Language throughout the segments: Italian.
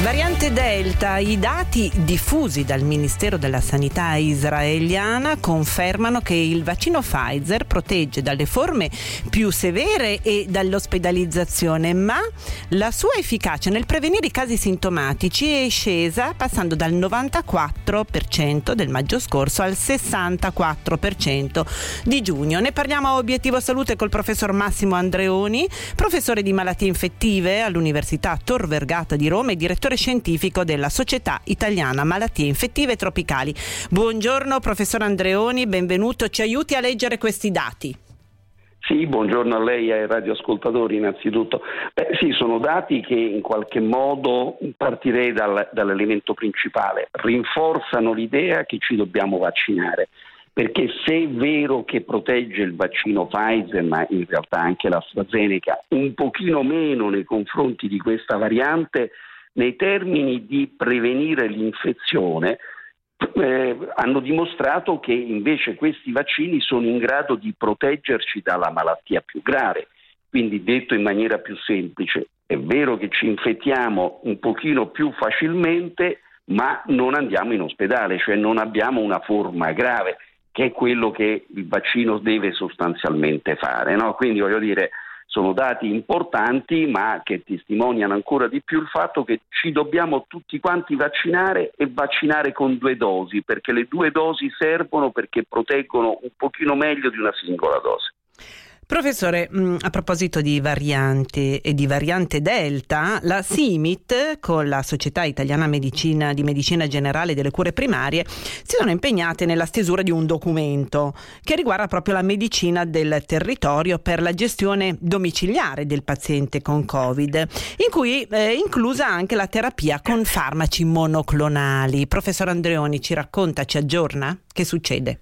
Variante Delta, i dati diffusi dal Ministero della Sanità israeliana confermano che il vaccino Pfizer protegge dalle forme più severe e dall'ospedalizzazione, ma la sua efficacia nel prevenire i casi sintomatici è scesa passando dal 94% del maggio scorso al 64% di giugno. Ne parliamo a Obiettivo Salute col professor Massimo Andreoni, professore di malattie infettive all'Università Tor Vergata di Roma e direttore direttore scientifico della Società Italiana Malattie Infettive Tropicali. Buongiorno professor Andreoni, benvenuto, ci aiuti a leggere questi dati. Sì, buongiorno a lei e ai radioascoltatori innanzitutto. Beh, sì, sono dati che in qualche modo partirei dal, dall'elemento principale, rinforzano l'idea che ci dobbiamo vaccinare. Perché se è vero che protegge il vaccino Pfizer, ma in realtà anche l'AstraZeneca, un pochino meno nei confronti di questa variante, nei termini di prevenire l'infezione, eh, hanno dimostrato che invece questi vaccini sono in grado di proteggerci dalla malattia più grave. Quindi detto in maniera più semplice, è vero che ci infettiamo un pochino più facilmente, ma non andiamo in ospedale, cioè non abbiamo una forma grave, che è quello che il vaccino deve sostanzialmente fare. No? Quindi voglio dire, sono dati importanti ma che testimoniano ancora di più il fatto che ci dobbiamo tutti quanti vaccinare e vaccinare con due dosi perché le due dosi servono perché proteggono un pochino meglio di una singola dose. Professore, mm, a proposito di varianti e di variante Delta, la SIMIT con la Società Italiana Medicina, di Medicina Generale delle Cure Primarie si sono impegnate nella stesura di un documento che riguarda proprio la medicina del territorio per la gestione domiciliare del paziente con Covid, in cui è inclusa anche la terapia con farmaci monoclonali. Professor Andreoni ci racconta, ci aggiorna? Che succede?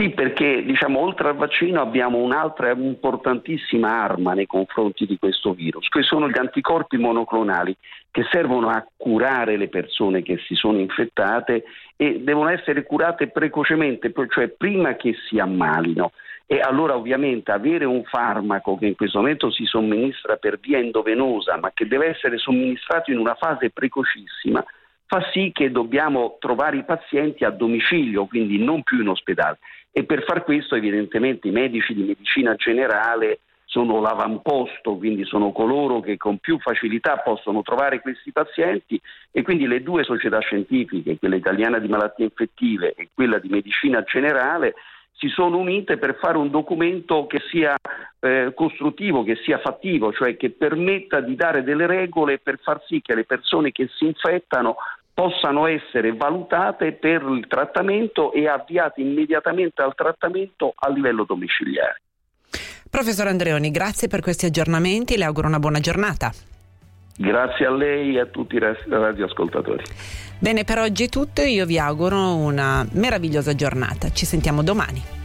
Sì, perché diciamo, oltre al vaccino abbiamo un'altra importantissima arma nei confronti di questo virus, che sono gli anticorpi monoclonali che servono a curare le persone che si sono infettate e devono essere curate precocemente, cioè prima che si ammalino. E allora ovviamente avere un farmaco che in questo momento si somministra per via endovenosa, ma che deve essere somministrato in una fase precocissima, fa sì che dobbiamo trovare i pazienti a domicilio, quindi non più in ospedale e per far questo evidentemente i medici di medicina generale sono l'avamposto, quindi sono coloro che con più facilità possono trovare questi pazienti e quindi le due società scientifiche, quella italiana di malattie infettive e quella di medicina generale, si sono unite per fare un documento che sia eh, costruttivo, che sia fattivo, cioè che permetta di dare delle regole per far sì che le persone che si infettano possano essere valutate per il trattamento e avviate immediatamente al trattamento a livello domiciliare. Professor Andreoni, grazie per questi aggiornamenti, le auguro una buona giornata. Grazie a lei e a tutti i radioascoltatori. Bene, per oggi è tutto, io vi auguro una meravigliosa giornata, ci sentiamo domani.